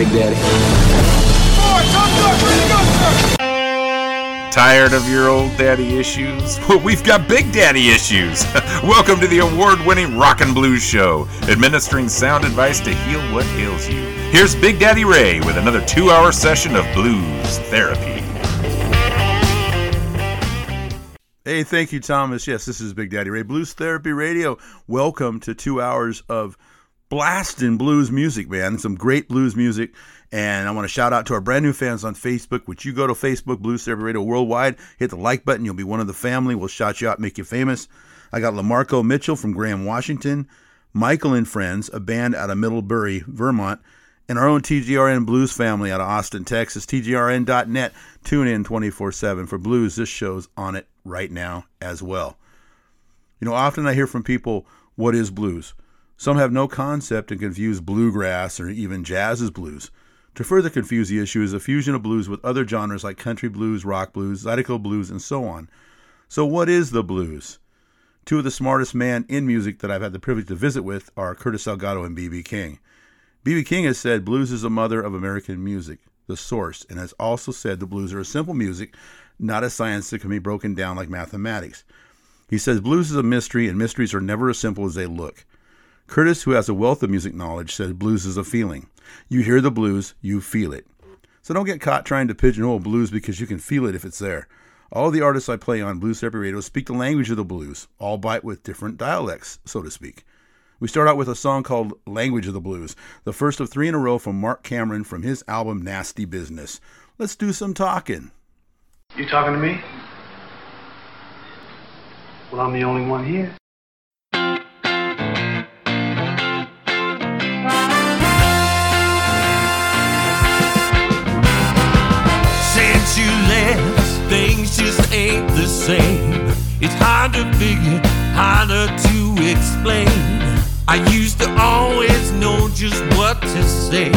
Big Daddy. Tired of your old daddy issues? Well, we've got big daddy issues. Welcome to the award winning Rock and Blues Show, administering sound advice to heal what ails you. Here's Big Daddy Ray with another two hour session of blues therapy. Hey, thank you, Thomas. Yes, this is Big Daddy Ray, Blues Therapy Radio. Welcome to two hours of blasting blues music, man. Some great blues music. And I want to shout out to our brand new fans on Facebook, which you go to Facebook, Blues Therapy Radio Worldwide, hit the like button. You'll be one of the family. We'll shout you out, make you famous. I got Lamarco Mitchell from Graham, Washington, Michael and Friends, a band out of Middlebury, Vermont, and our own TGRN Blues family out of Austin, Texas. TGRN.net. Tune in 24 7 for blues. This show's on it right now as well. You know, often I hear from people, what is blues? Some have no concept and confuse bluegrass or even jazz as blues. To further confuse the issue is a fusion of blues with other genres like country blues, rock blues, zydeco blues, and so on. So, what is the blues? Two of the smartest men in music that I've had the privilege to visit with are Curtis Salgado and B.B. King. B.B. King has said blues is the mother of American music, the source, and has also said the blues are a simple music, not a science that can be broken down like mathematics. He says blues is a mystery, and mysteries are never as simple as they look. Curtis, who has a wealth of music knowledge, said blues is a feeling. You hear the blues, you feel it. So don't get caught trying to pigeonhole blues because you can feel it if it's there. All the artists I play on Blues Therapy Radio speak the language of the blues, All albeit with different dialects, so to speak. We start out with a song called Language of the Blues, the first of three in a row from Mark Cameron from his album Nasty Business. Let's do some talking. You talking to me? Well, I'm the only one here. Since you left, things just ain't the same. It's hard to figure, harder to explain. I used to always know just what to say.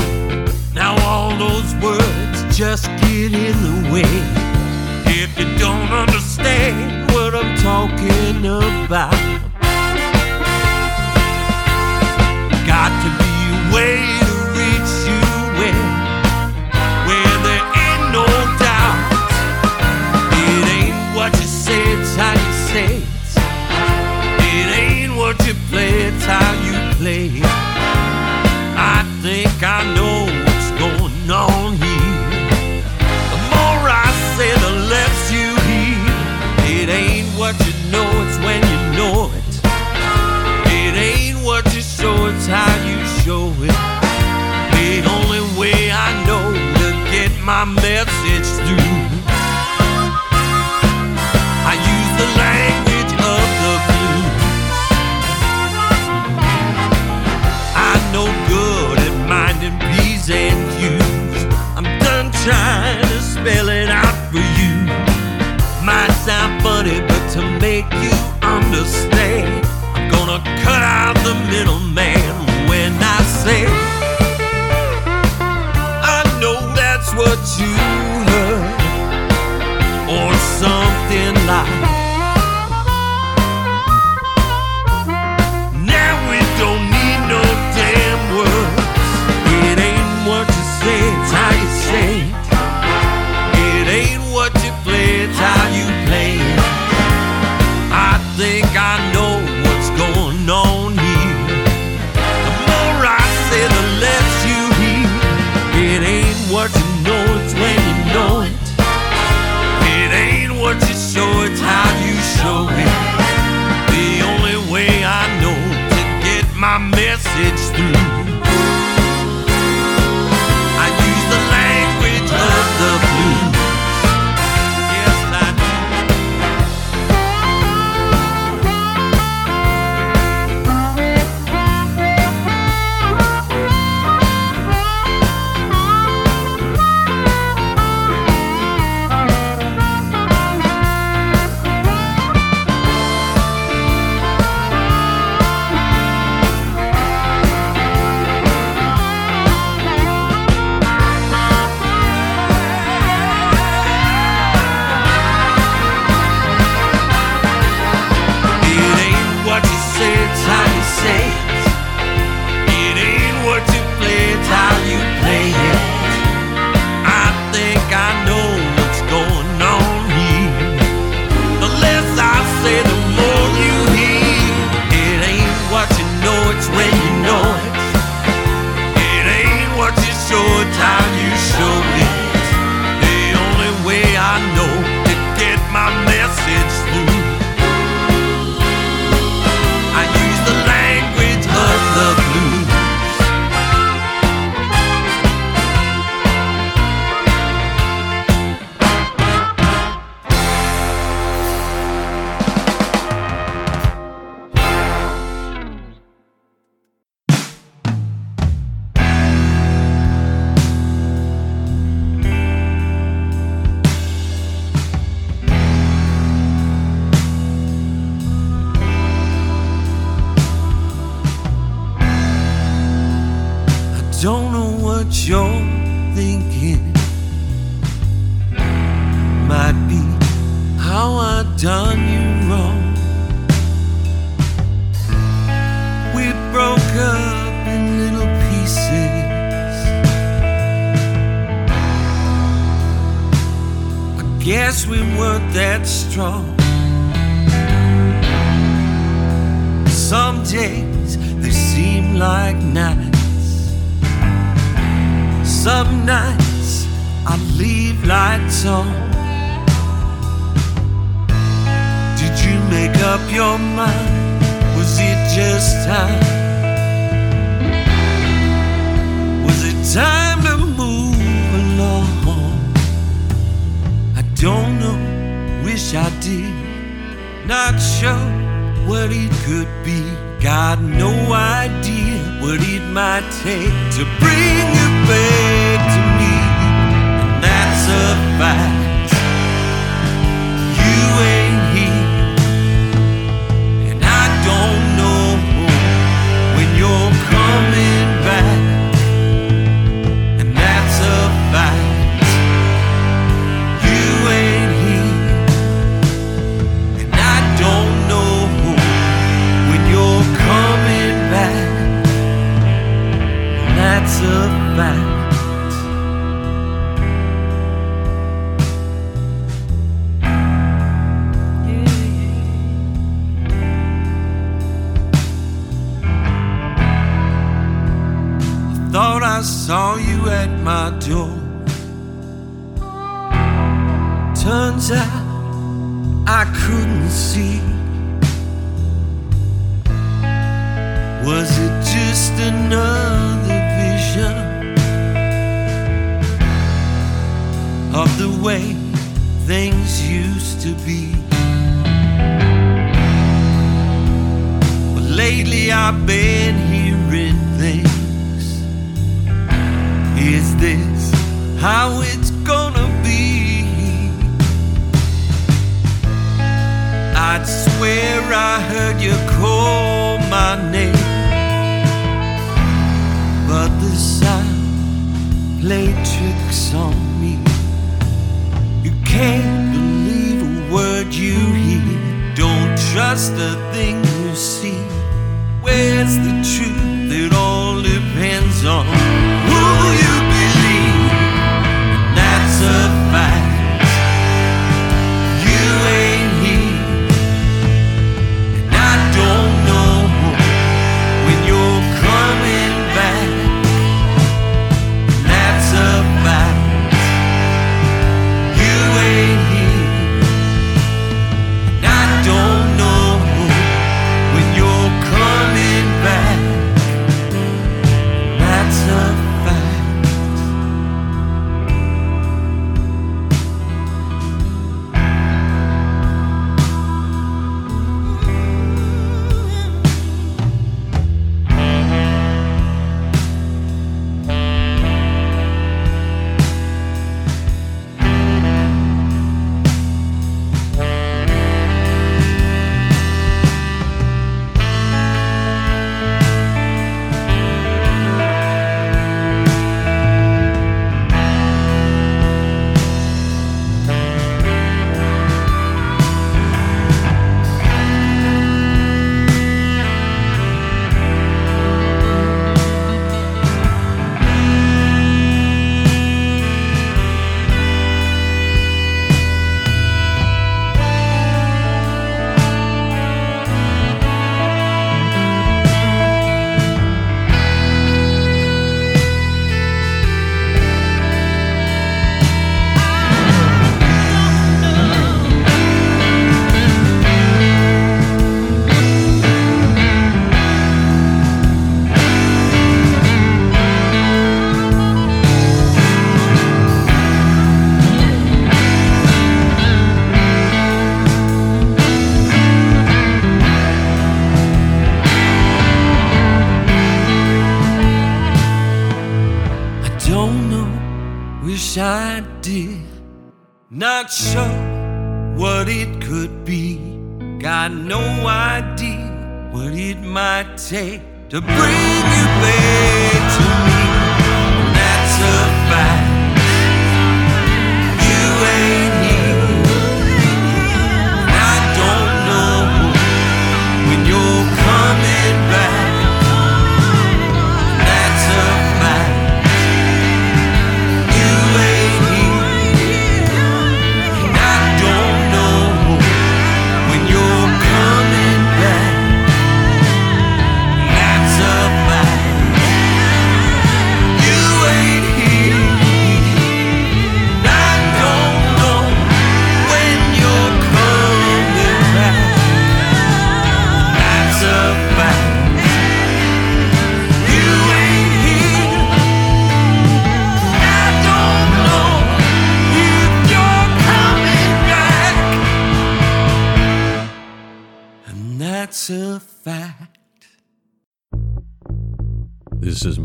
Now all those words just get in the way. If you don't understand what I'm talking about, got to be a it. It ain't what you play, it's how you play. I think I know what's going on here. The more I say, the less you hear. It ain't what you know, it's when you know it. It ain't what you show, it's how you show it. The only way I know to get my message that's her or something like.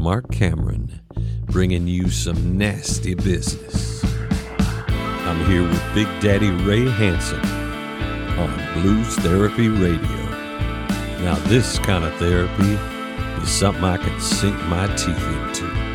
Mark Cameron bringing you some nasty business. I'm here with Big Daddy Ray Hansen on Blues Therapy Radio. Now, this kind of therapy is something I can sink my teeth into.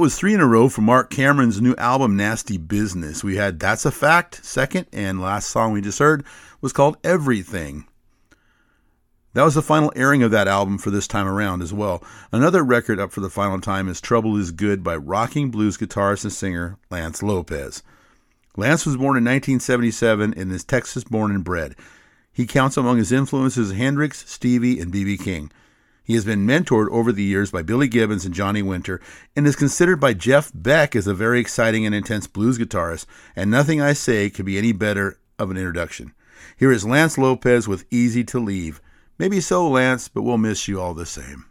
Was three in a row for Mark Cameron's new album, Nasty Business. We had That's a Fact, second, and last song we just heard was called Everything. That was the final airing of that album for this time around as well. Another record up for the final time is Trouble is Good by rocking blues guitarist and singer Lance Lopez. Lance was born in 1977 and is Texas born and bred. He counts among his influences Hendrix, Stevie, and B.B. King. He has been mentored over the years by Billy Gibbons and Johnny Winter and is considered by Jeff Beck as a very exciting and intense blues guitarist, and nothing I say could be any better of an introduction. Here is Lance Lopez with Easy to Leave. Maybe so, Lance, but we'll miss you all the same.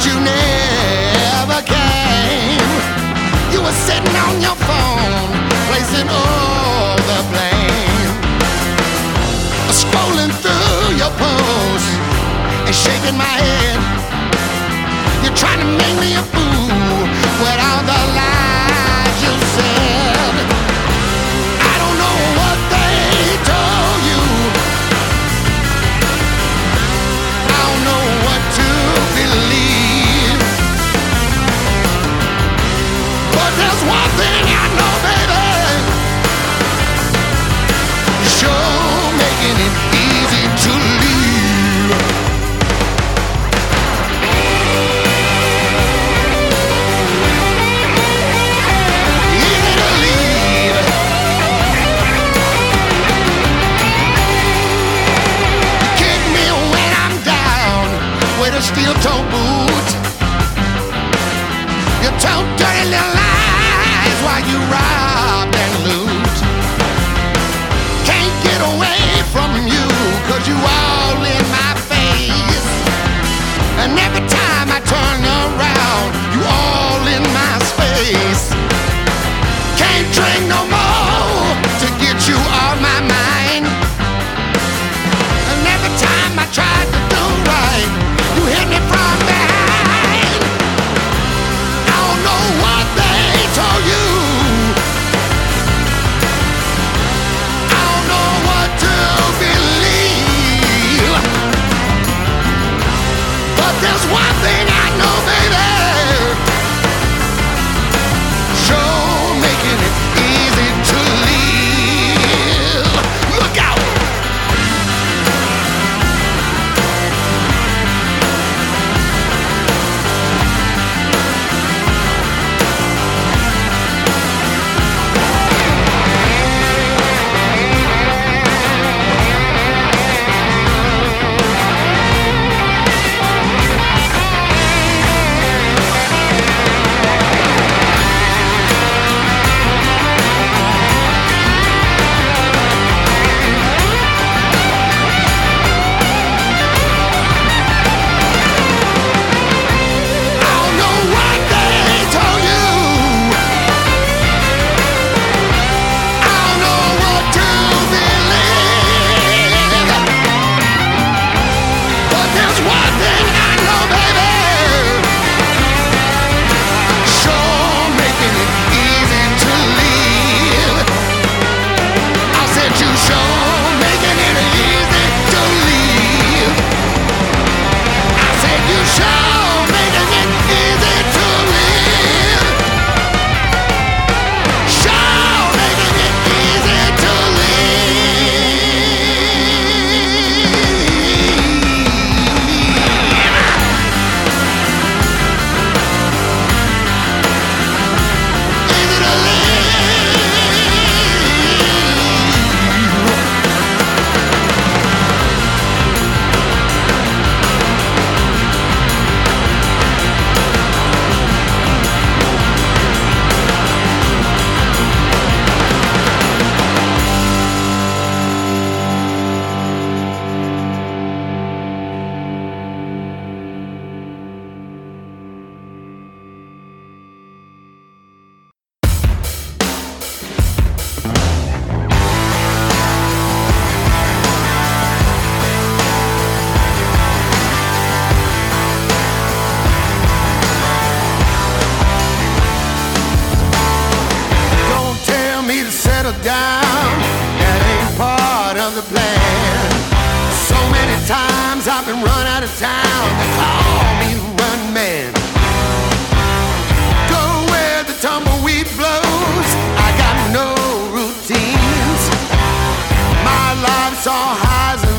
But you never came. You were sitting on your phone Placing all the blame. Scrolling through your posts And shaking my head. You're trying to make me a fool with all the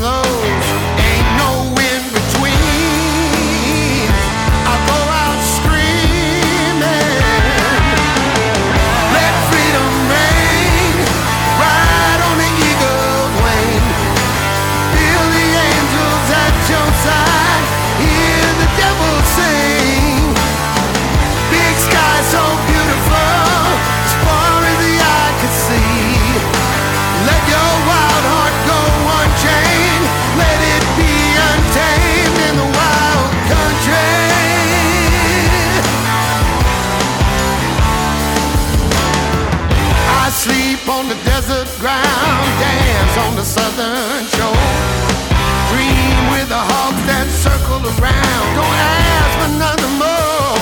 highs desert ground, dance on the southern shore. Dream with the hogs that circle around. Don't ask for nothing more.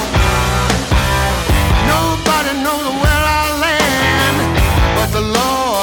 Nobody knows where I land, but the Lord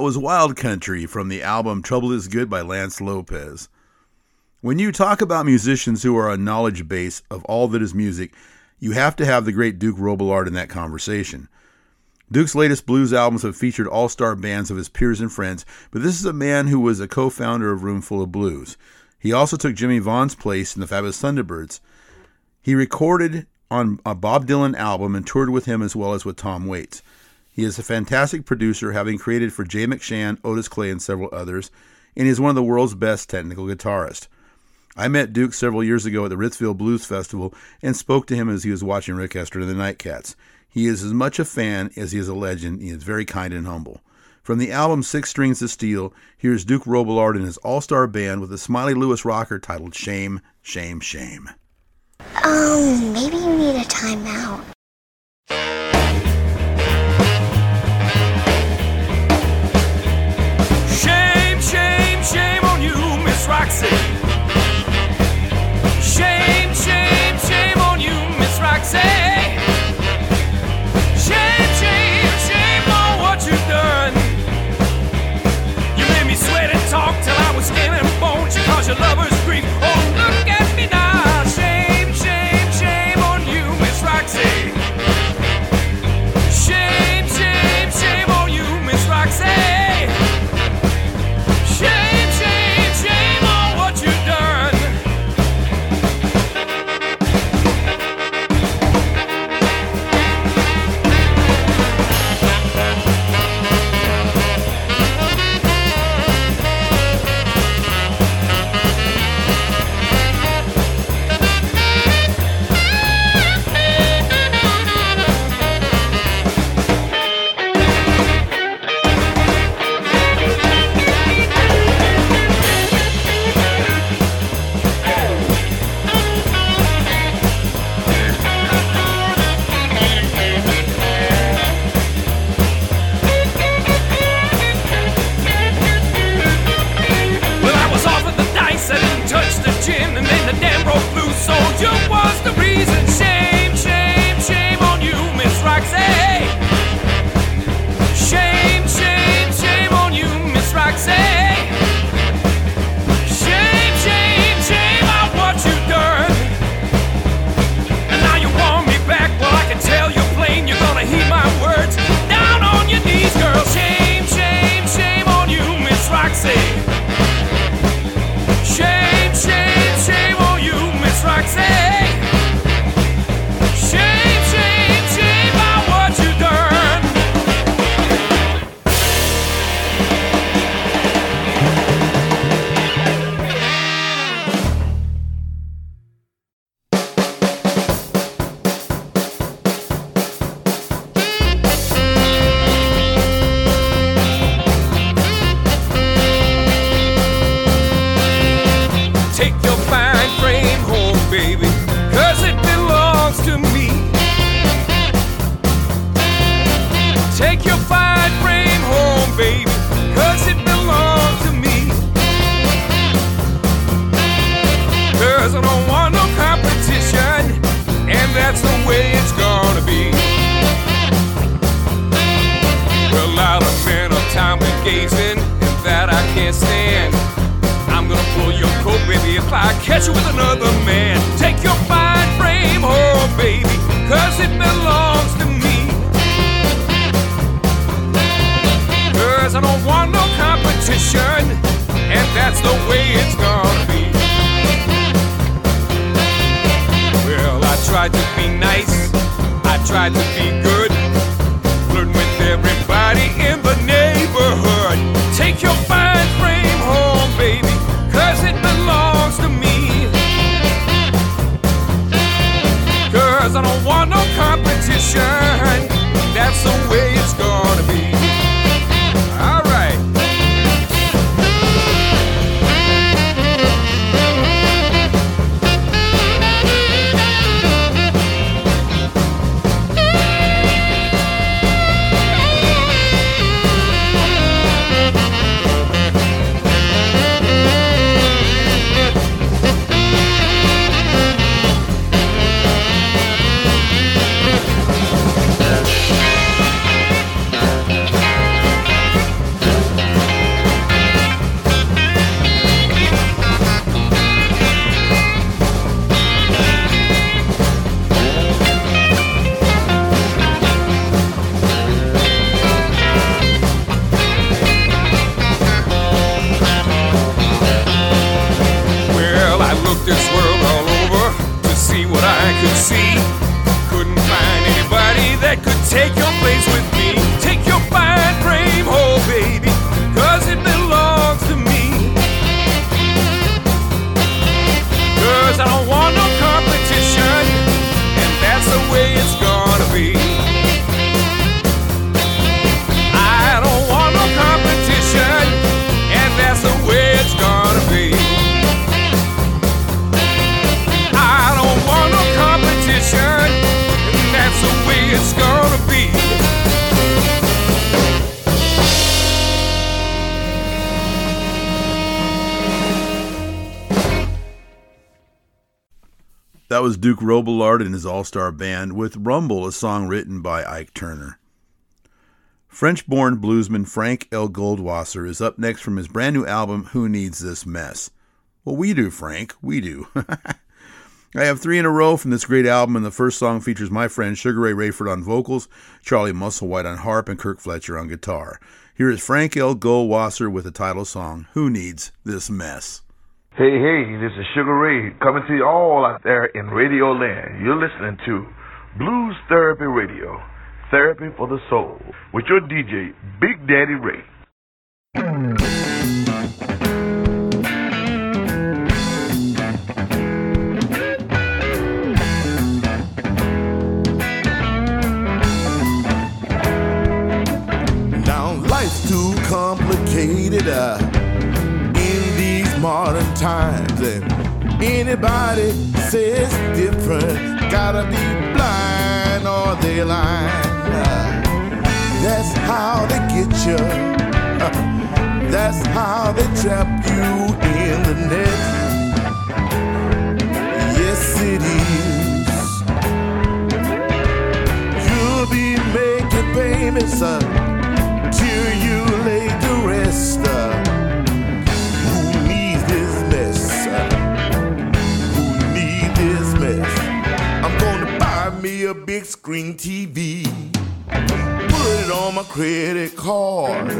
That was Wild Country from the album Trouble is Good by Lance Lopez. When you talk about musicians who are a knowledge base of all that is music, you have to have the great Duke Robillard in that conversation. Duke's latest blues albums have featured all star bands of his peers and friends, but this is a man who was a co founder of Roomful of Blues. He also took Jimmie Vaughan's place in the Fabulous Thunderbirds. He recorded on a Bob Dylan album and toured with him as well as with Tom Waits. He is a fantastic producer, having created for Jay McShann, Otis Clay, and several others, and he is one of the world's best technical guitarists. I met Duke several years ago at the Ritzville Blues Festival and spoke to him as he was watching Rick Estrin and the Nightcats. He is as much a fan as he is a legend. He is very kind and humble. From the album Six Strings of Steel, here's Duke Robillard and his all star band with a Smiley Lewis rocker titled Shame, Shame, Shame. Um, maybe you need a timeout. Your lover's Duke Robillard and his all star band with Rumble, a song written by Ike Turner. French born bluesman Franck L. Goldwasser is up next from his brand new album, Who Needs This Mess? Well, we do, Franck. We do. I have three in a row from this great album, and the first song features my friend Sugar Ray Rayford on vocals, Charlie Musselwhite on harp, and Kirk Fletcher on guitar. Here is Franck L. Goldwasser with the title song, Who Needs This Mess? Hey, hey, this is Sugar Ray coming to you all out there in Radio Land. You're listening to Blues Therapy Radio, Therapy for the Soul, with your DJ, Big Daddy Ray. Now life's too complicated uh, modern times, and anybody says different, gotta be blind or they. Uh, that's how they get you. that's how they trap you in the net. Yes, it is. You'll be making payments. Till you lay to rest. Big screen TV. Put it on my credit card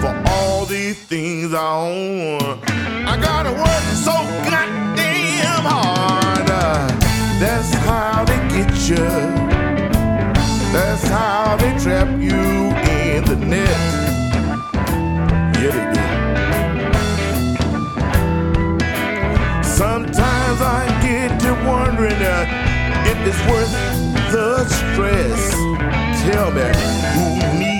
for all these things I own. I gotta work so goddamn hard. That's how they get you. That's how they trap you in the net. Yeah, they do. Sometimes I get to wondering uh, if it's worth the stress. Tell me, who needs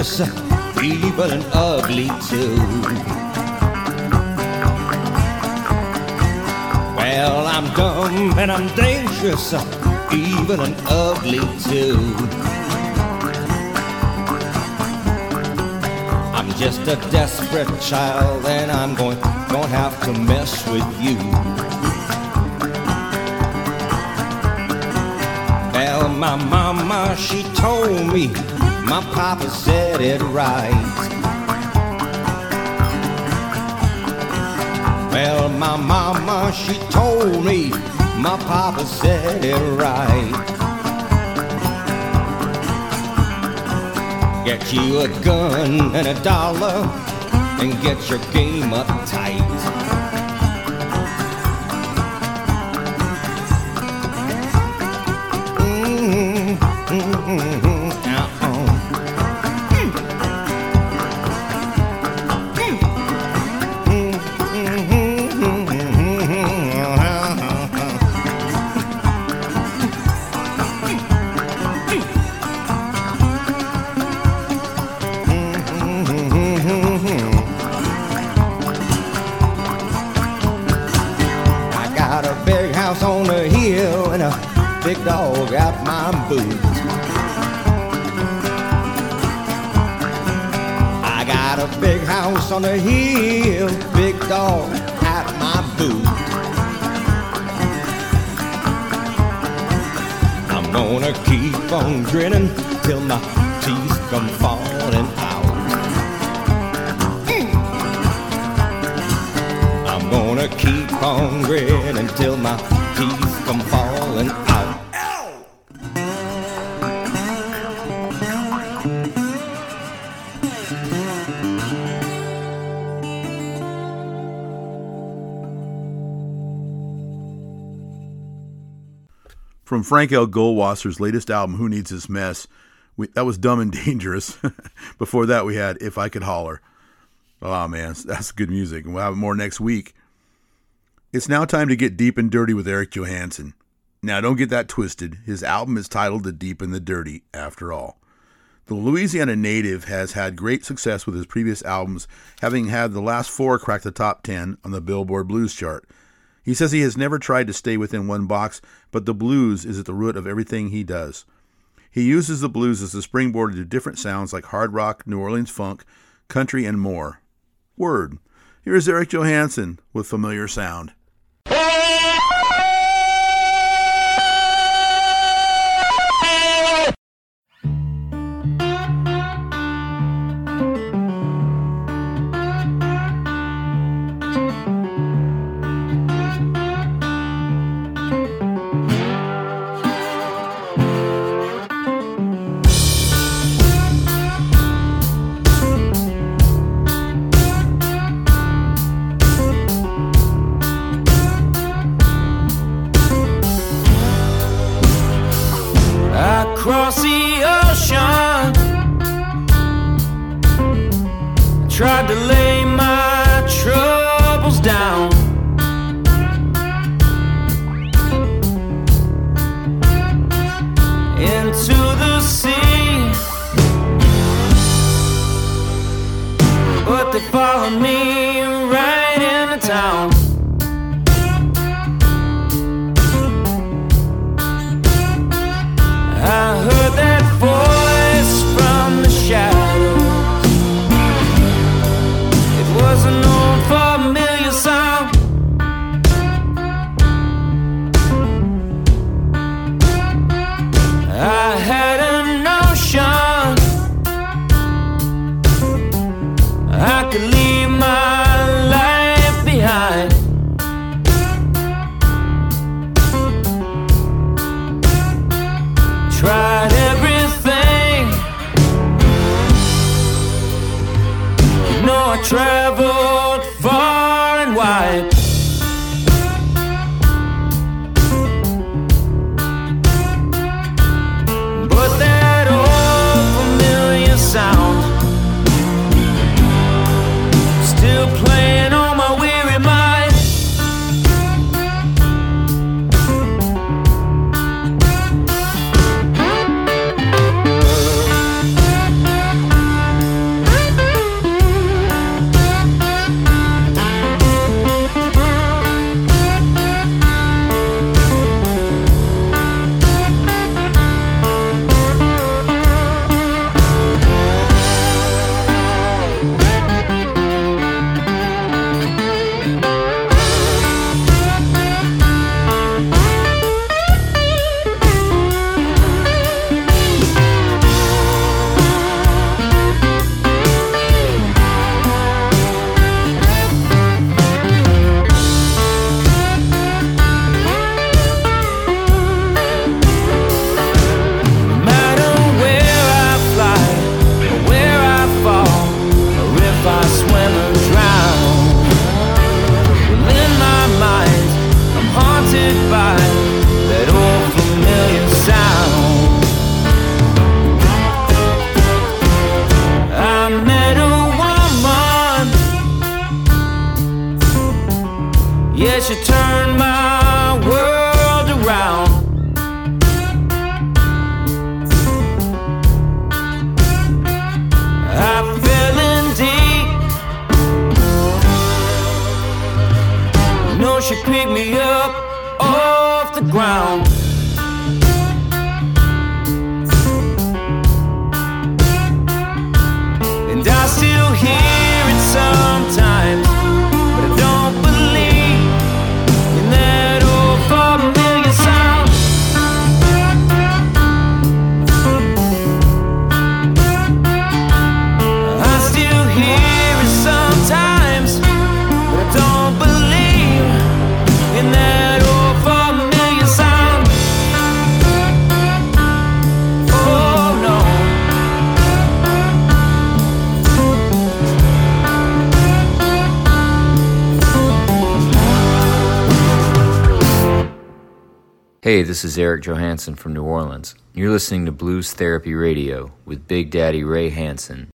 dangerous, evil and ugly too. Well, I'm dumb and I'm dangerous, evil and ugly too. I'm just a desperate child and I'm going, gonna have to mess with you. Well, my mama, she told me my papa said it right. Well, my mama, she told me, my papa said it right. Get you a gun and a dollar and get your game up tight. Franck L. Goldwasser's latest album, Who Needs This Mess, we, that was Dumb and Dangerous. Before that, we had If I Could Holler. Oh, man, that's good music. And we'll have more next week. It's now time to get deep and dirty with Eric Johanson. Now, don't get that twisted. His album is titled The Deep and the Dirty, after all. The Louisiana native has had great success with his previous albums, having had the last four crack the top 10 on the Billboard Blues chart. He says he has never tried to stay within one box, but the blues is at the root of everything he does. He uses the blues as a springboard to different sounds like hard rock, New Orleans funk, country, and more. Word. Here's Eric Johanson with Familiar Sound. This is Eric Johanson from New Orleans. You're listening to Blues Therapy Radio with Big Daddy Ray Hansen.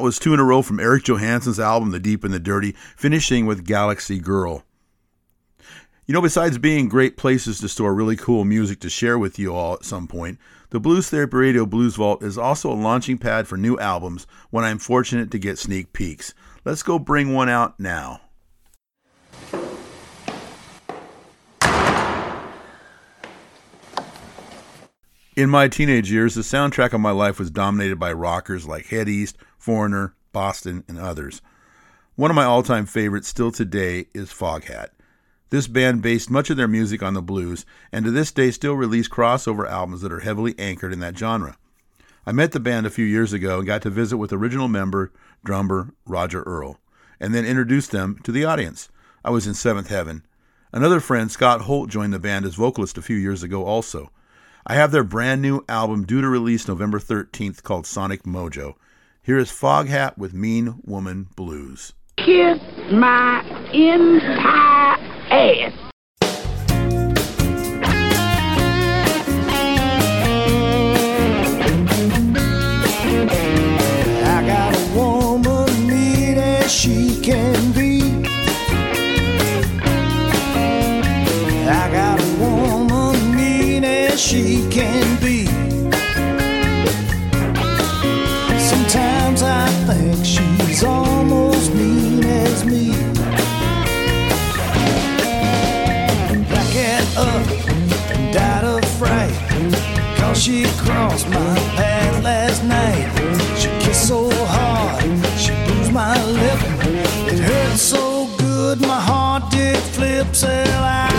That was two in a row from Eric Johanson's album, The Deep and the Dirty, finishing with Galaxy Girl. You know, besides being great places to store really cool music to share with you all at some point, the Blues Therapy Radio Blues Vault is also a launching pad for new albums when I'm fortunate to get sneak peeks. Let's go bring one out now. In my teenage years, the soundtrack of my life was dominated by rockers like Head East, Foreigner, Boston, and others. One of my all time favorites still today is Foghat. This band based much of their music on the blues, and to this day still release crossover albums that are heavily anchored in that genre. I met the band a few years ago and got to visit with original member, drummer Roger Earl, and then introduced them to the audience. I was in seventh heaven. Another friend, Scott Holt, joined the band as vocalist a few years ago also. I have their brand new album due to release November 13th called Sonic Mojo. Here is Foghat with Mean Woman Blues. Kiss my entire ass. I got a woman mean as she can she can be. Sometimes I think she's almost mean as me. I get up and died of fright. Cause she crossed my path last night. She kissed so hard, she bruised my lip. It hurt so good, my heart did flip. Said I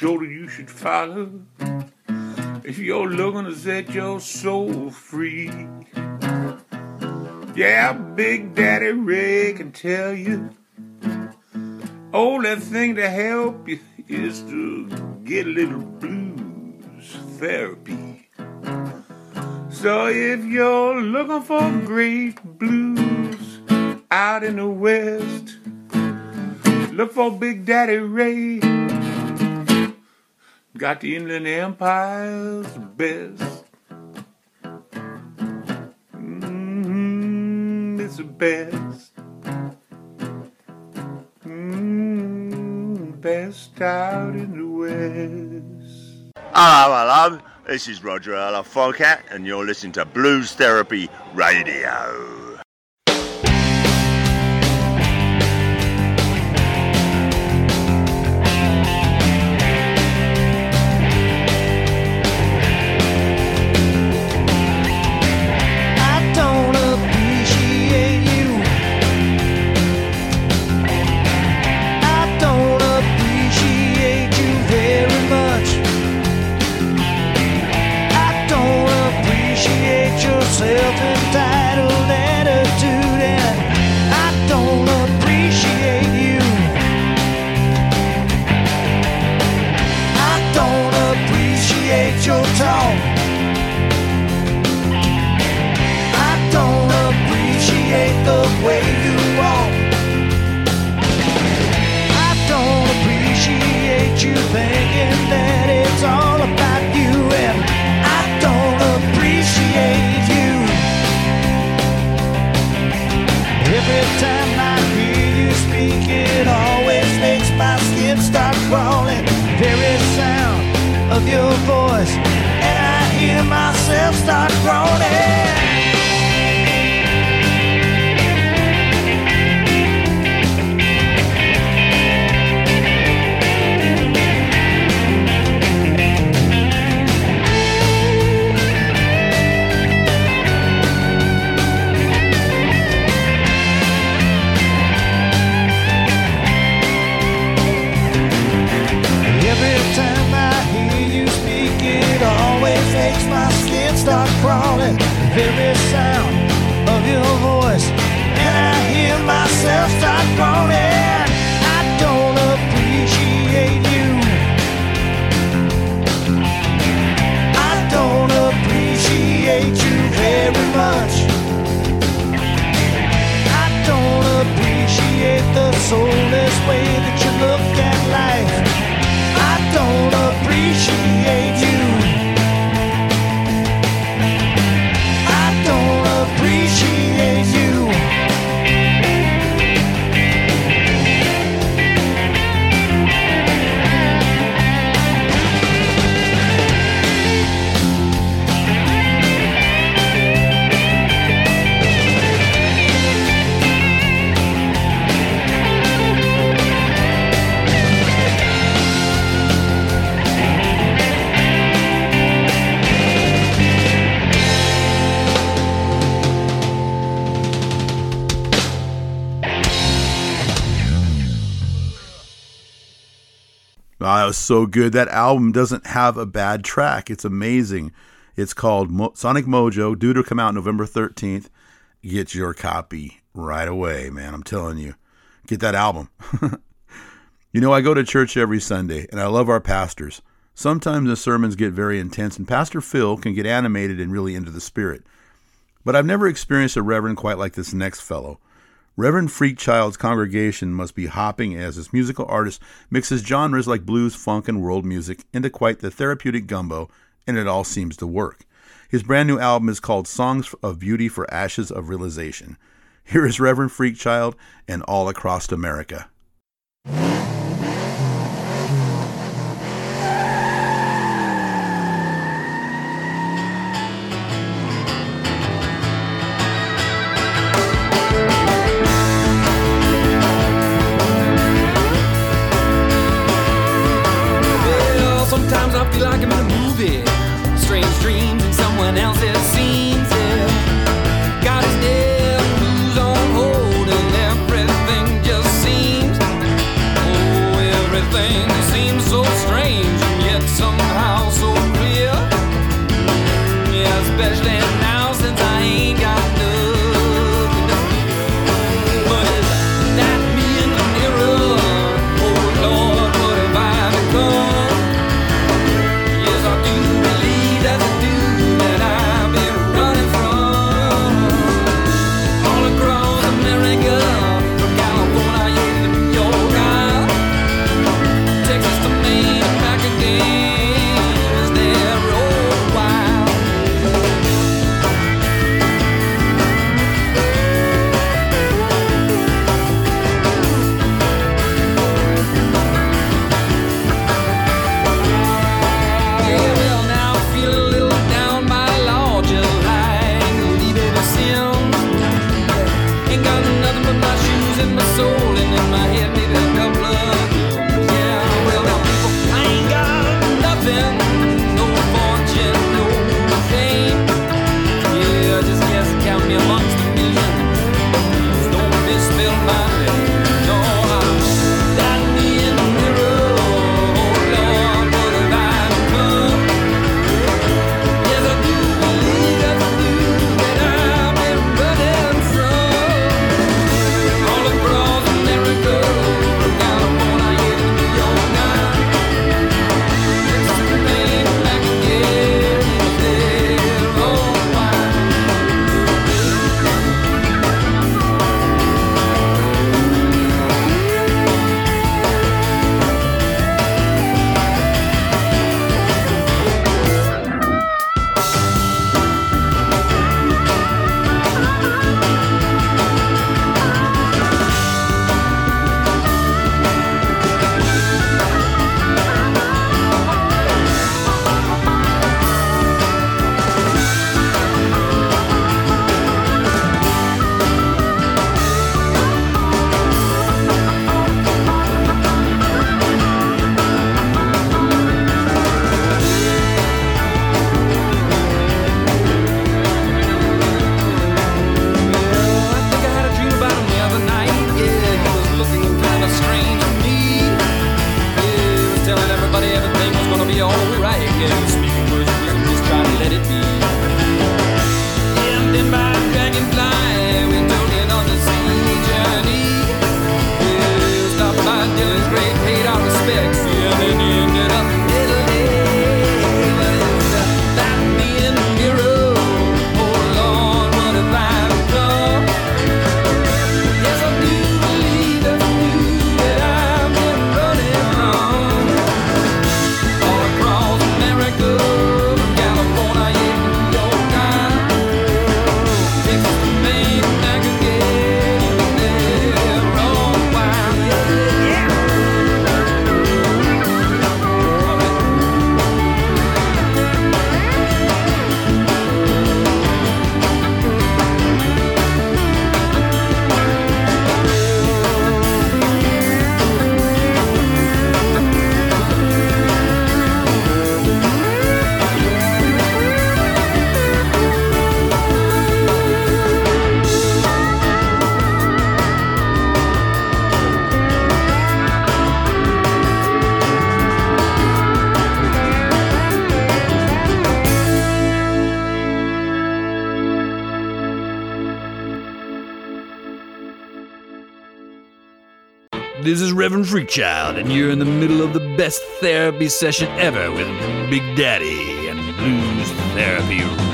That you should follow. If you're looking to set your soul free. Yeah, Big Daddy Ray can tell you. Only thing to help you is to get a little blues therapy. So if you're looking for great blues out in the West, look for Big Daddy Ray. Got the Inland Empire's best. Mm, it's the best. Mm, left out in the west. Hello, hello. This is Roger of and you're listening to Blues Therapy Radio. So good. That album doesn't have a bad track. It's amazing. It's called Mo- Sonic Mojo, due to come out November 13th. Get your copy right away, man. I'm telling you. Get that album. you know, I go to church every Sunday, and I love our pastors. Sometimes the sermons get very intense, and Pastor Phil can get animated and really into the spirit. But I've never experienced a reverend quite like this next fellow. Reverend Freakchild's congregation must be hopping as this musical artist mixes genres like blues, funk, and world music into quite the therapeutic gumbo, and it all seems to work. His brand new album is called Songs of Beauty for Ashes of Realization. Here is Reverend Freakchild and All Across America. Reverend Freakchild, and you're in the middle of the best therapy session ever with Big Daddy and Blues Therapy.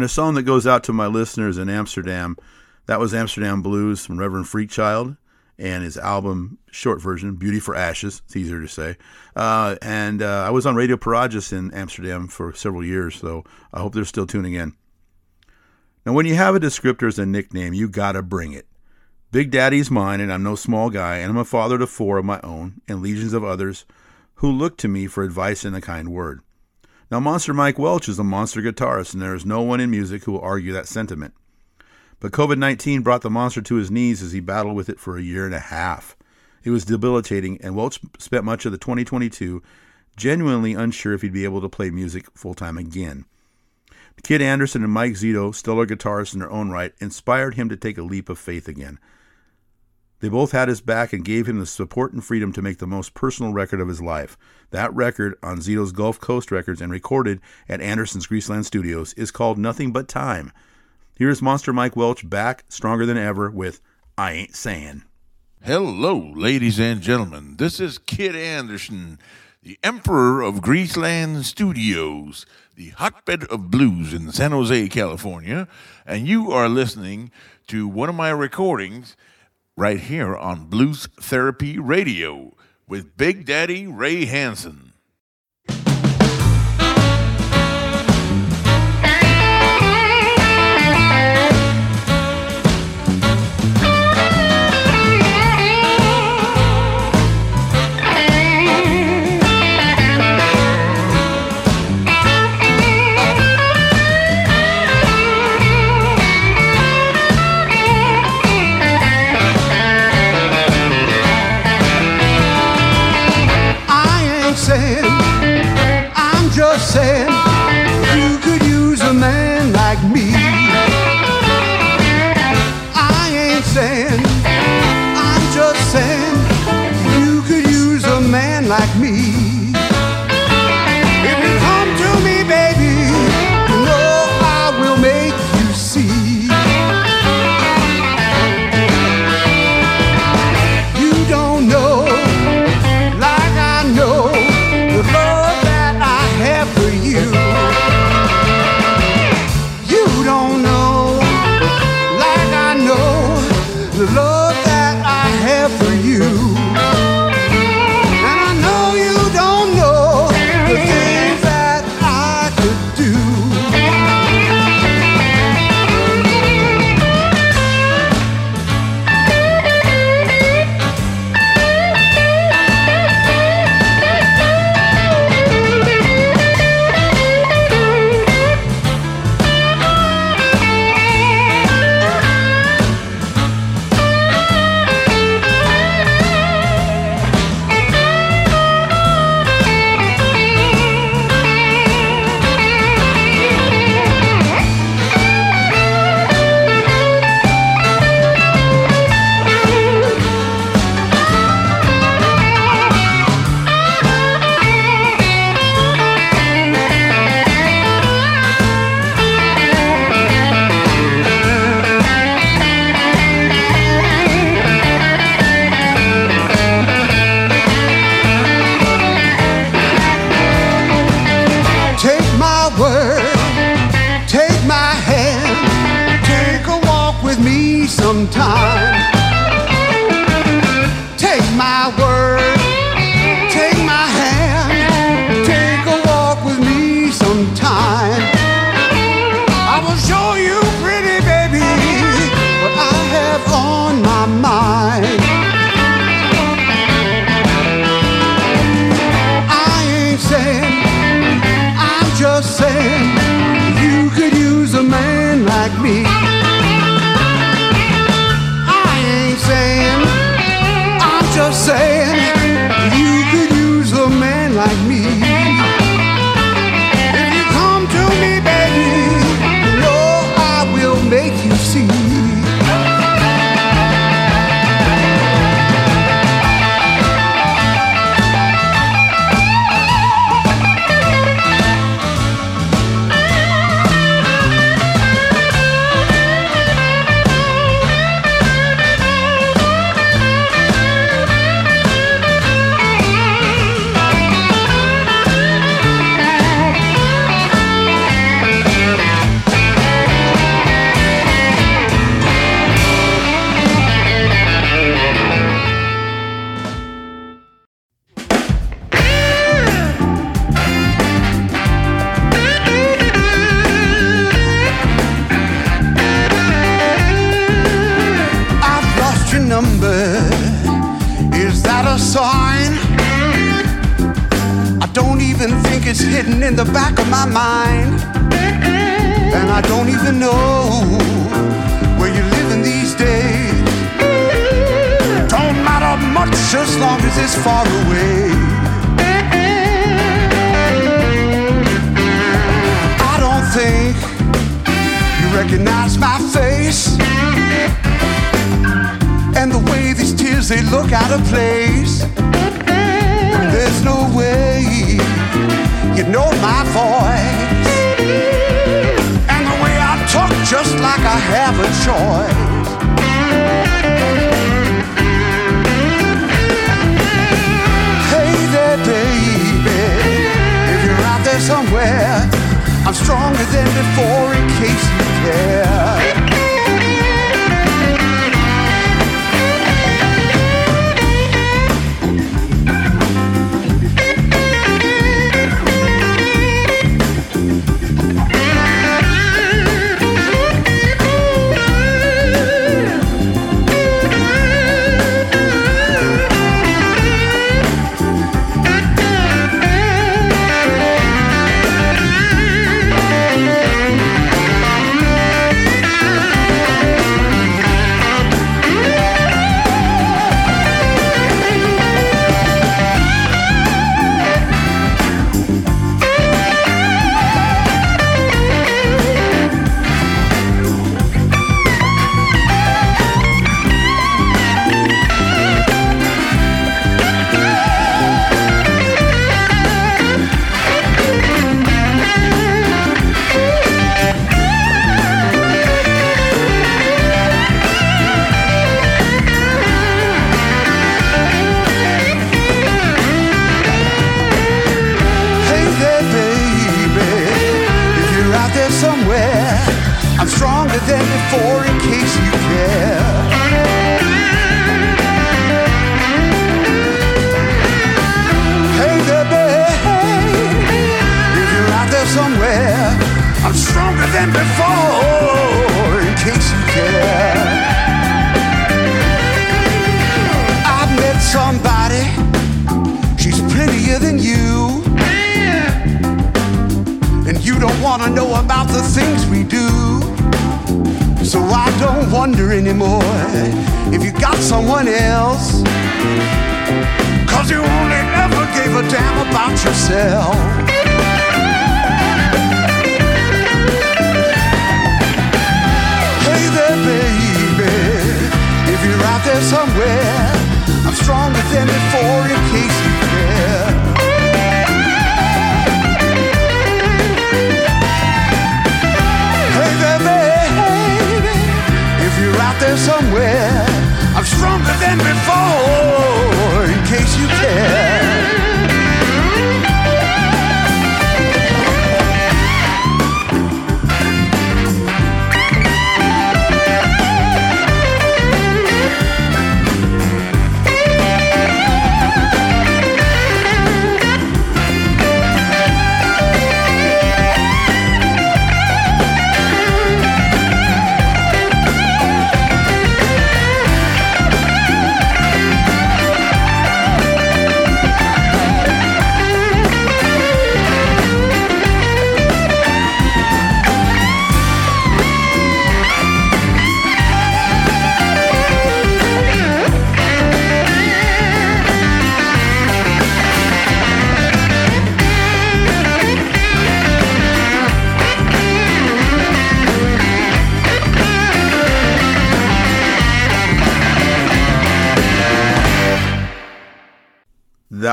In a song that goes out to my listeners in Amsterdam, that was Amsterdam Blues from Reverend Freakchild and his album short version, Beauty for Ashes. It's easier to say. Uh, and uh, I was on Radio Paragus in Amsterdam for several years, so I hope they're still tuning in. Now, when you have a descriptor as a nickname, you gotta bring it. Big Daddy's mine, and I'm no small guy, and I'm a father to four of my own and legions of others who look to me for advice and a kind word. Now, Monster Mike Welch is a monster guitarist, and there is no one in music who will argue that sentiment. But COVID 19 brought the monster to his knees as he battled with it for a year and a half. It was debilitating, and Welch spent much of the 2022 genuinely unsure if he'd be able to play music full time again. Kid Anderson and Mike Zito, stellar guitarists in their own right, inspired him to take a leap of faith again. They both had his back and gave him the support and freedom to make the most personal record of his life. That record, on Zito's Gulf Coast Records and recorded at Anderson's Greaseland Studios, is called Nothing But Time. Here's Monster Mike Welch back, stronger than ever, with I Ain't Saying. Hello, ladies and gentlemen. This is Kid Anderson, the Emperor of Greaseland Studios, the hotbed of blues in San Jose, California, and you are listening to one of my recordings right here on Blues Therapy Radio with Big Daddy Ray Hansen.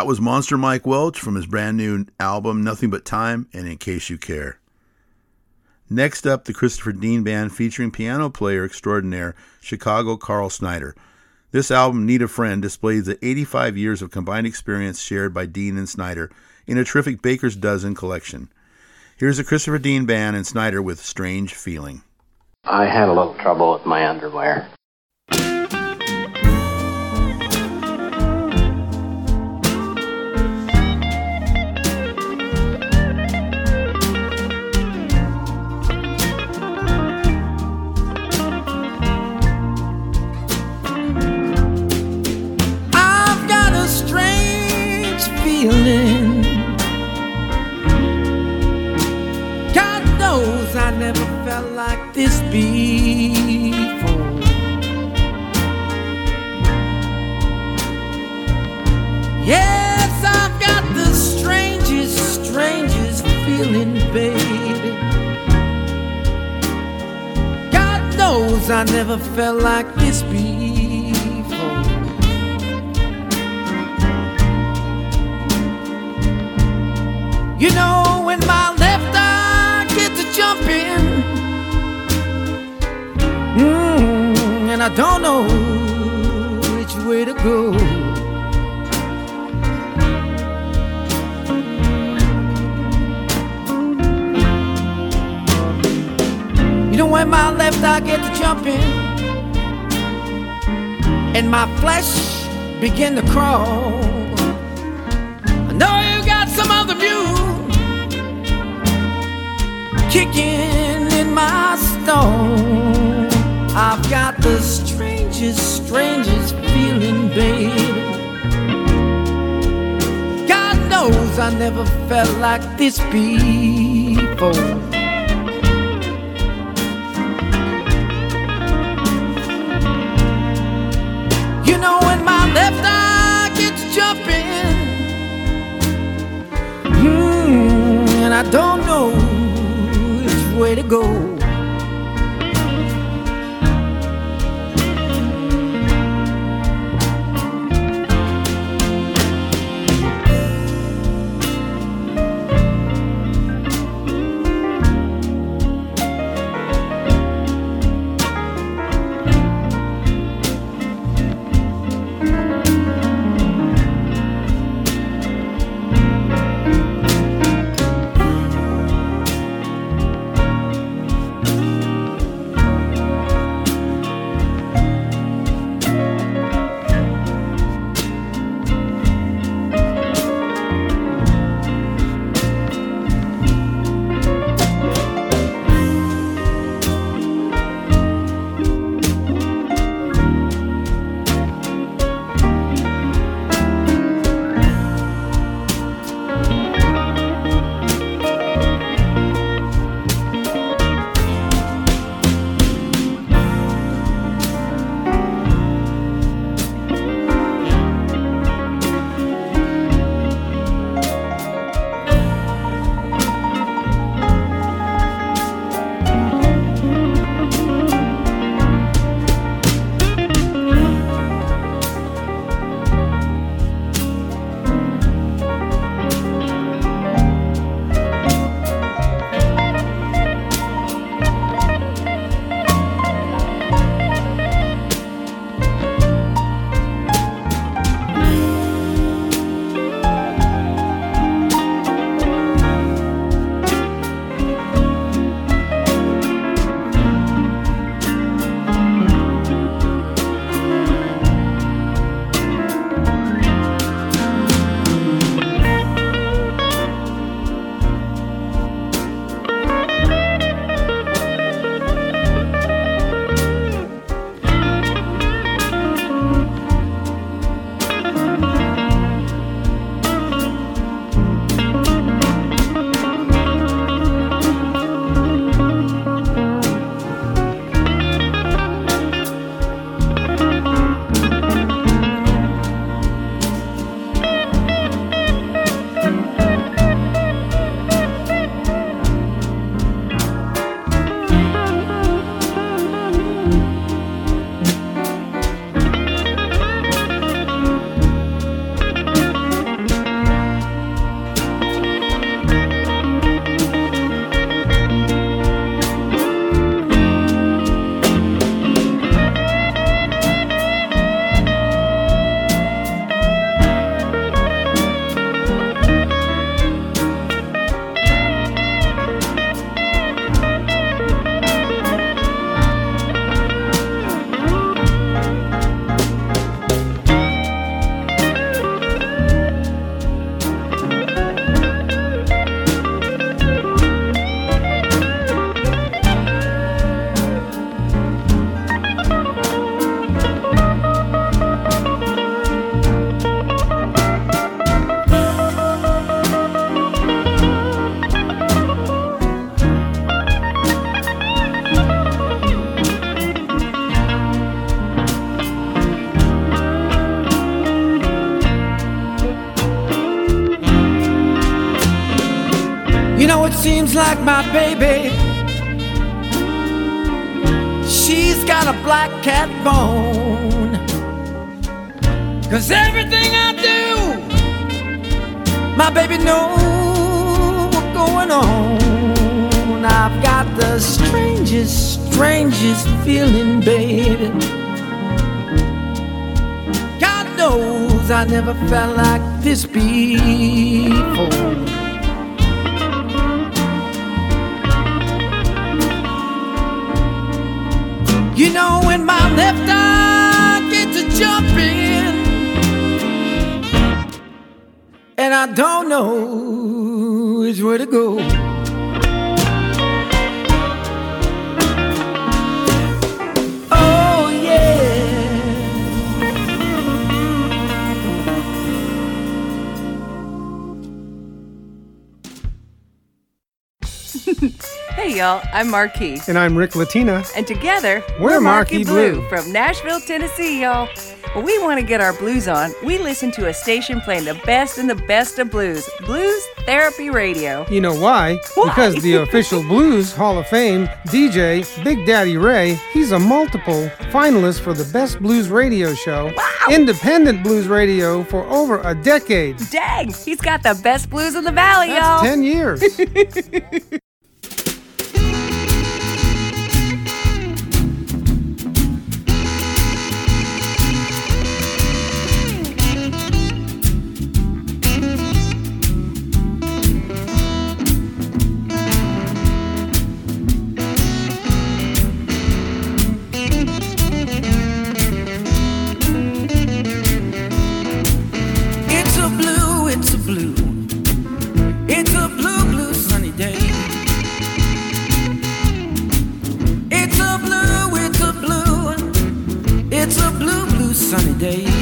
Was Monster Mike Welch from his brand new album Nothing But Time and In Case You Care. Next up, the Christopher Dean Band featuring piano player extraordinaire Chicago Carl Snyder. This album, Need a Friend, displays the 85 years of combined experience shared by Dean and Snyder in a terrific Baker's Dozen collection. Here's the Christopher Dean Band and Snyder with Strange Feeling. I had a little trouble with my underwear. Never felt like this before. You know, when my left eye gets to jumping, mm, and I don't know which way to go. Know when my left eye get to jumping and my flesh begin to crawl. I know you got some other view kicking in my stone. I've got the strangest, strangest feeling, baby. God knows I never felt like this before. Left eye gets jumping, mm, and I don't know which way to go. Like my baby, she's got a black cat bone. Cause everything I do, my baby knows what's going on. I've got the strangest, strangest feeling, baby. God knows I never felt like this before. Know which way to go. Oh, yeah. Hey y'all, I'm Markey. And I'm Rick Latina. And together, We're Markey Blue. from Nashville, Tennessee, y'all. When we want to get our blues on, we listen to a station playing the best and the best of blues, Blues Therapy Radio. You know why? Because the official Blues Hall of Fame DJ, Big Daddy Ray, he's a multiple finalist for the Best Blues Radio Show, independent blues radio for over a decade. Dang, he's got the best blues in the valley, That's y'all. 10 years. sunny day.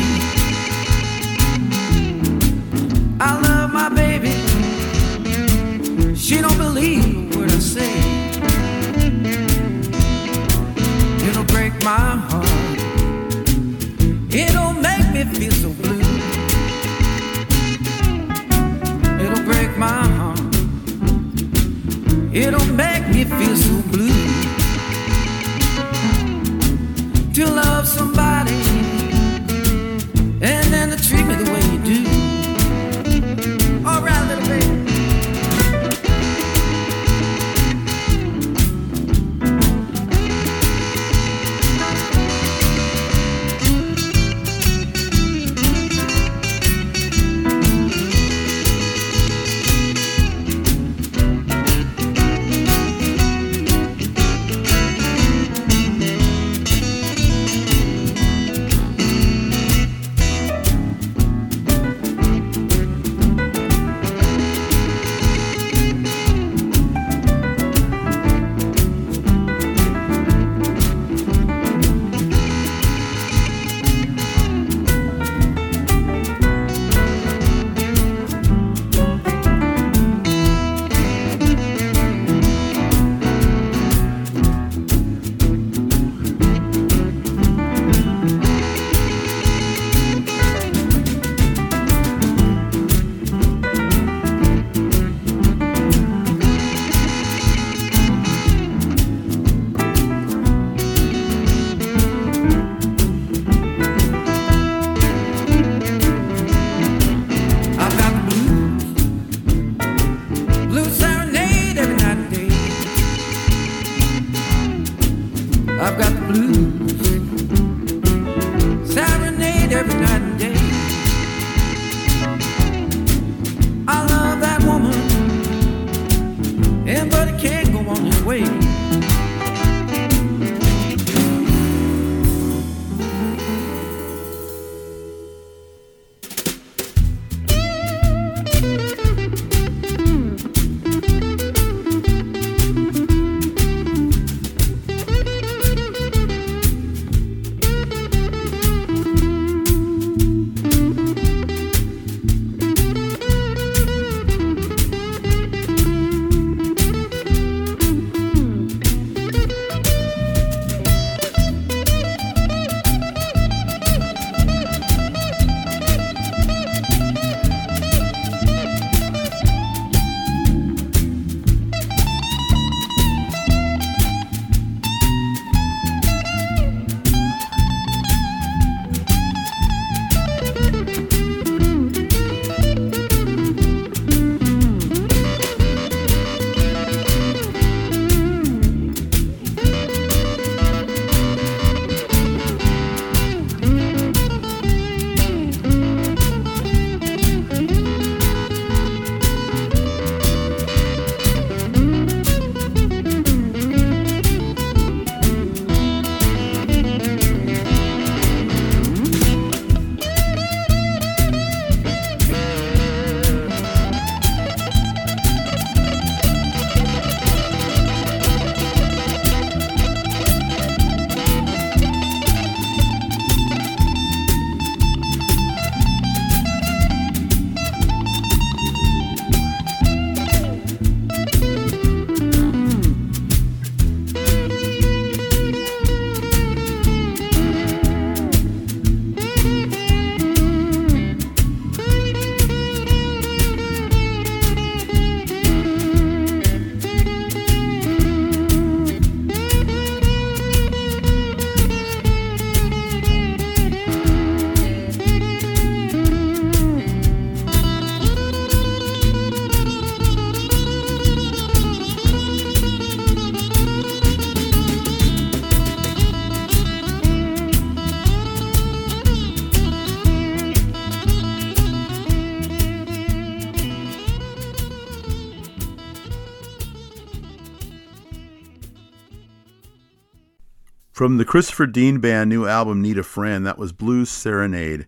From the Christopher Dean Band new album Need a Friend, that was Blues Serenade.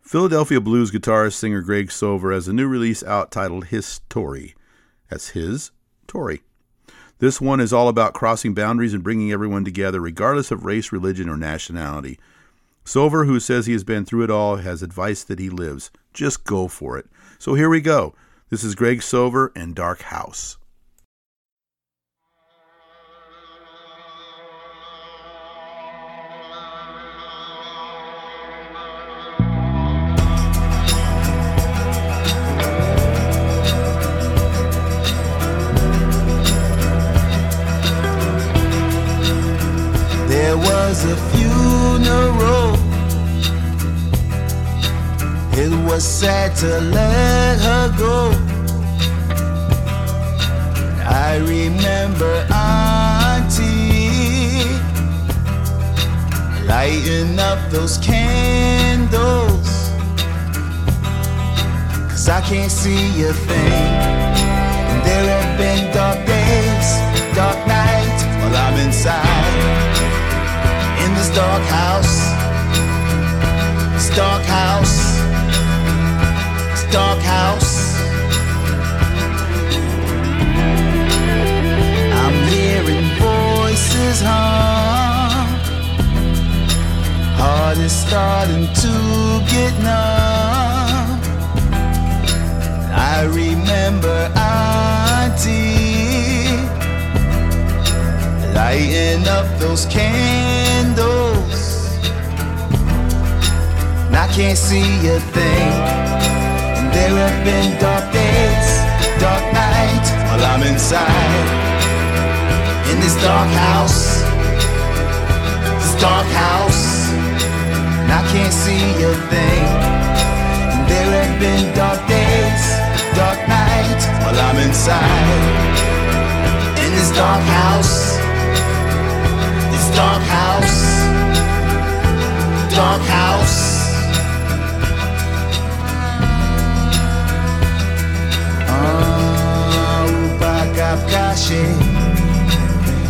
Philadelphia blues guitarist singer Greg Sover has a new release out titled His Tory. That's his Tory. This one is all about crossing boundaries and bringing everyone together, regardless of race, religion, or nationality. Sover, who says he has been through it all, has advice that he lives. Just go for it. So here we go. This is Greg Sover and Dark House. Was a funeral. It was sad to let her go. I remember Auntie lighting up those candles. Cause I can't see a thing. And there have been dark days, dark nights while I'm inside dark house. This dark house. This dark house. I'm hearing voices hum. Heart is starting to get numb. I remember Auntie lighting up those candles. And I can't see a thing. And there have been dark days, dark nights while I'm inside in this dark house. This dark house. And I can't see a thing. And there have been dark days, dark nights while I'm inside in this dark house. This dark house, dark house. Upakapkashe.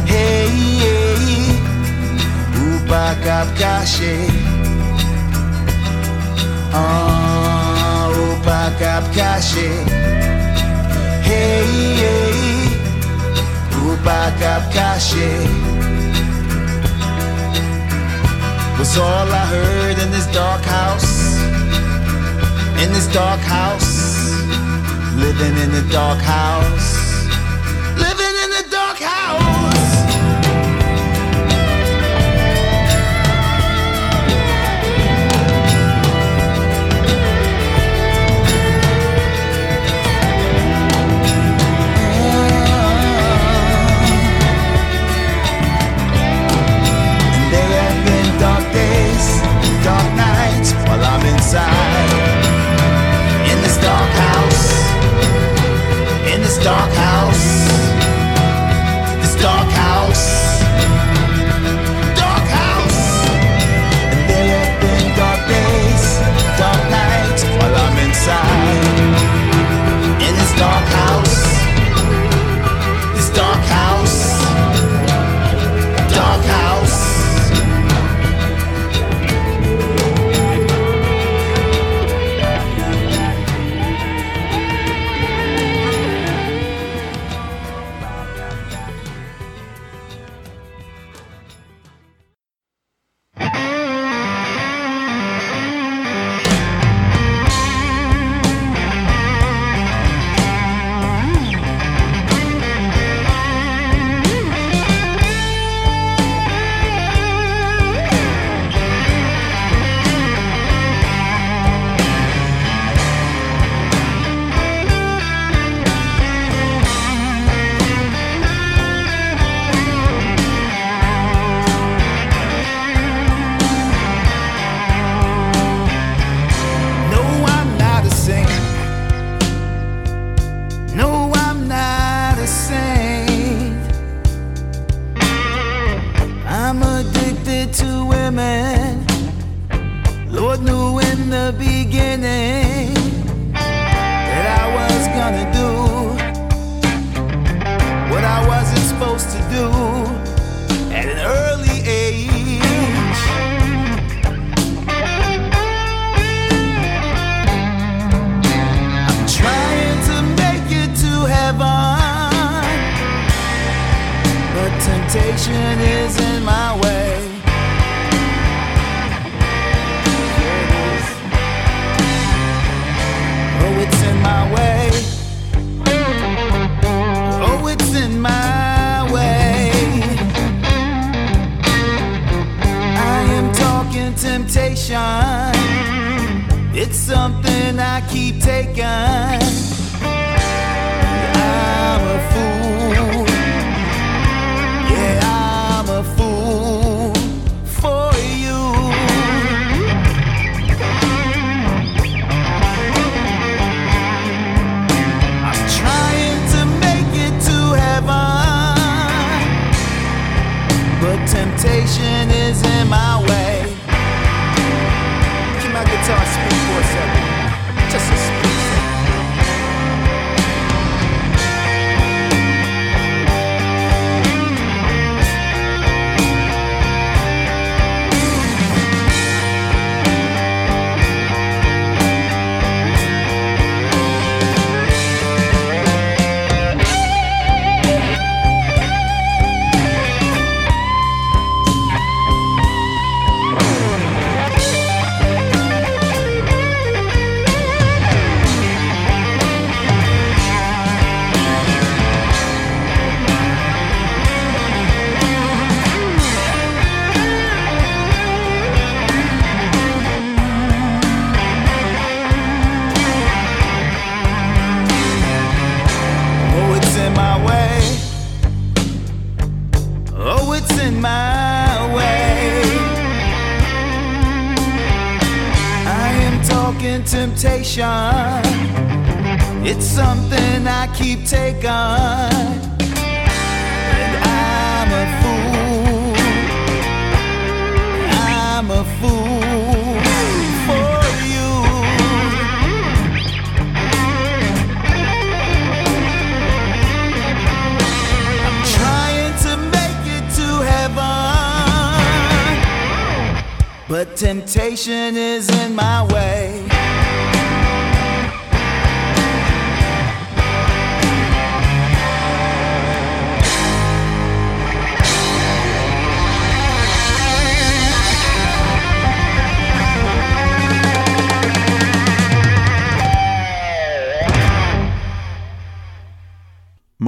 Hey, hey, upakapkashe. Ah, upakapkashe. Hey, hey, upakapkashe. was all I heard in this dark house. In this dark house, living in the dark house, dark days, dark nights while I'm inside in this dark house. In this dark house.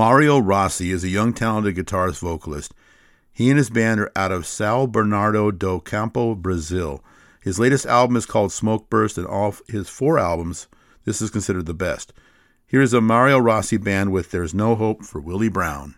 Mario Rossi is a young, talented guitarist vocalist. He and his band are out of Sao Bernardo do Campo, Brazil. His latest album is called Smoke Burst, and all his four albums, this is considered the best. Here is a Mario Rossi band with There's No Hope for Willie Brown.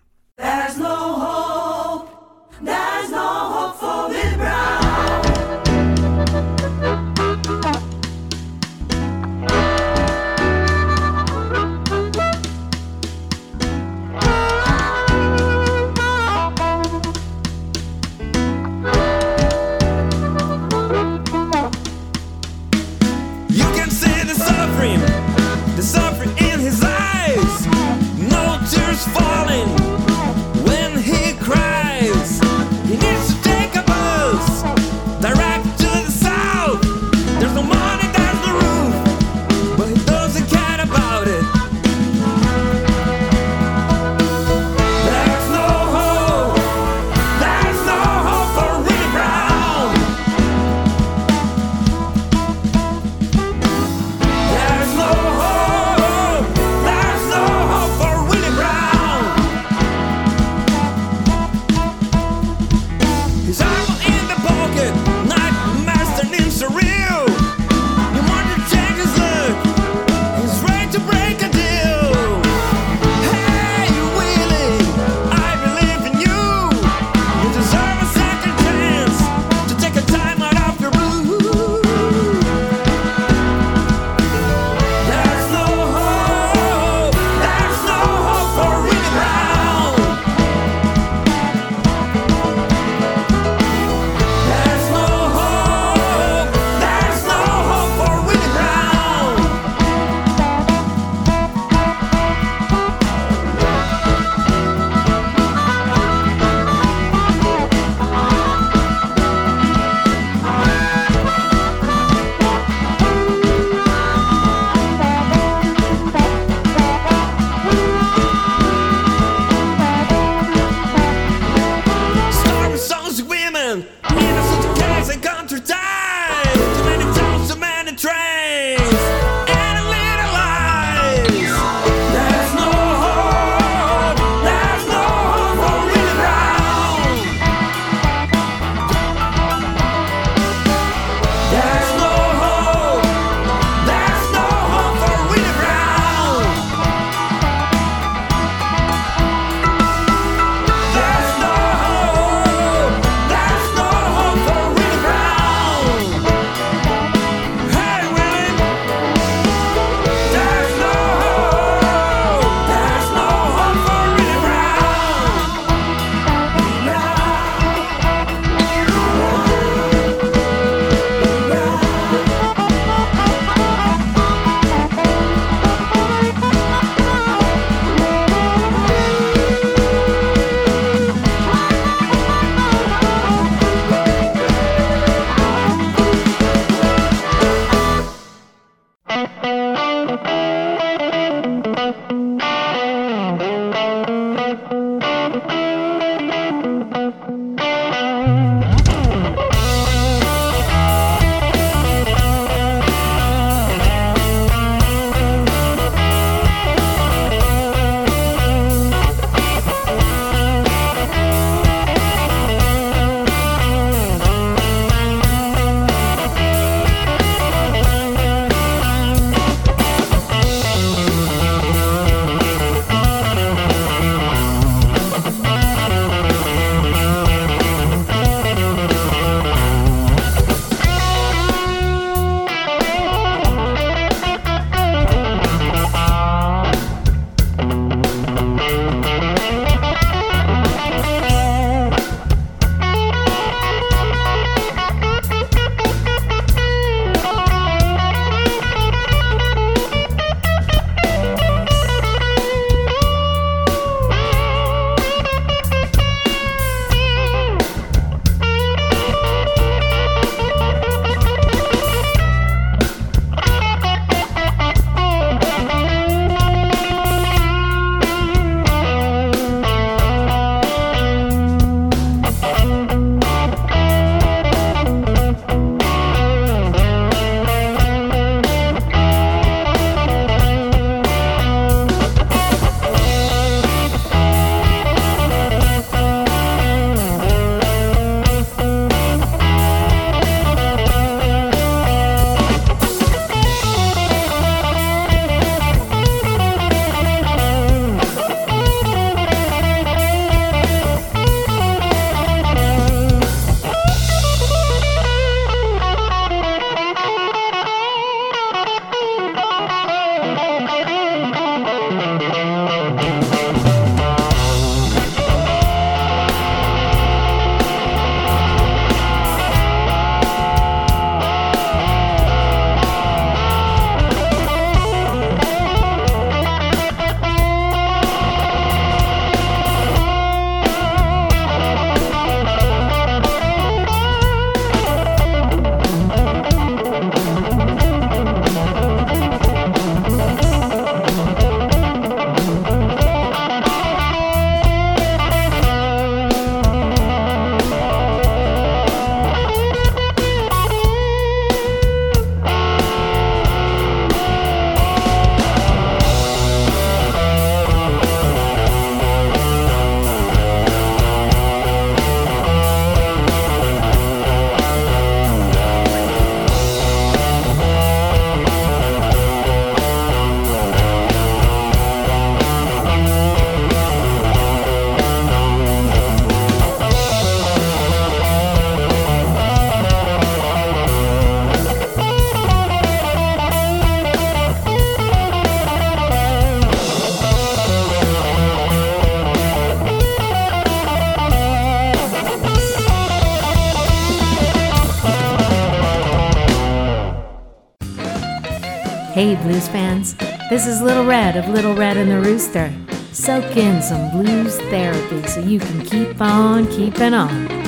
blues fans. This is Little Red of Little Red and the Rooster. Soak in some blues therapy so you can keep on keeping on.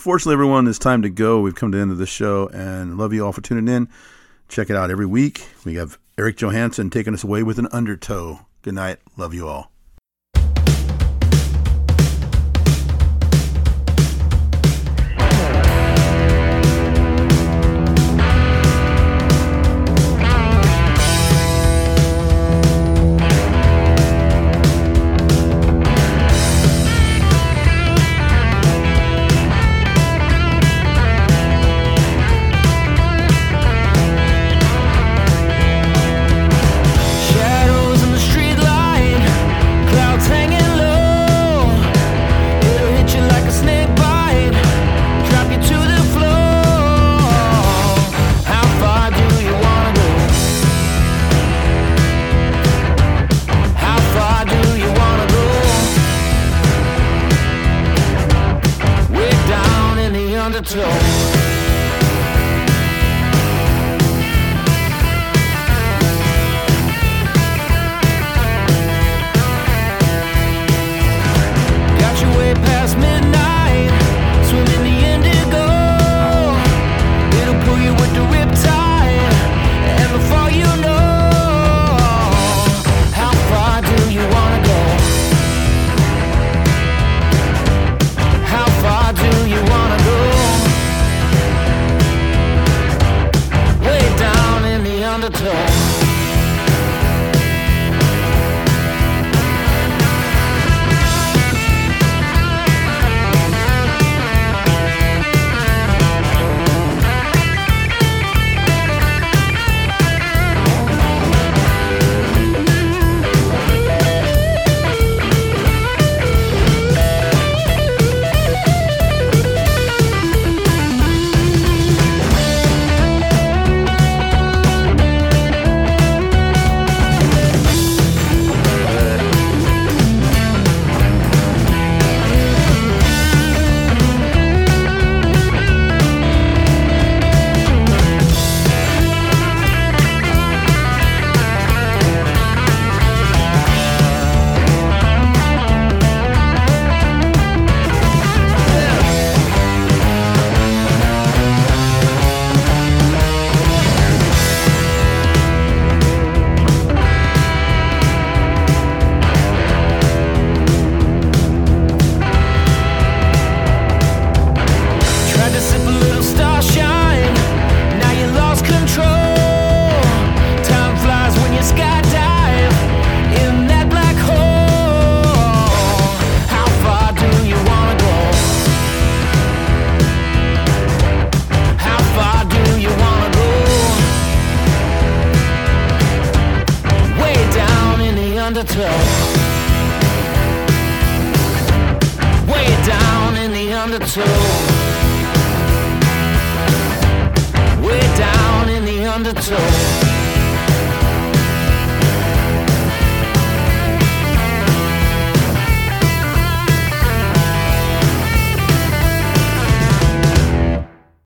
unfortunately, everyone, it's time to go. We've come to the end of the show, and love you all for tuning in. Check it out every week. We have Eric Johanson taking us away with an undertow. Good night. Love you all.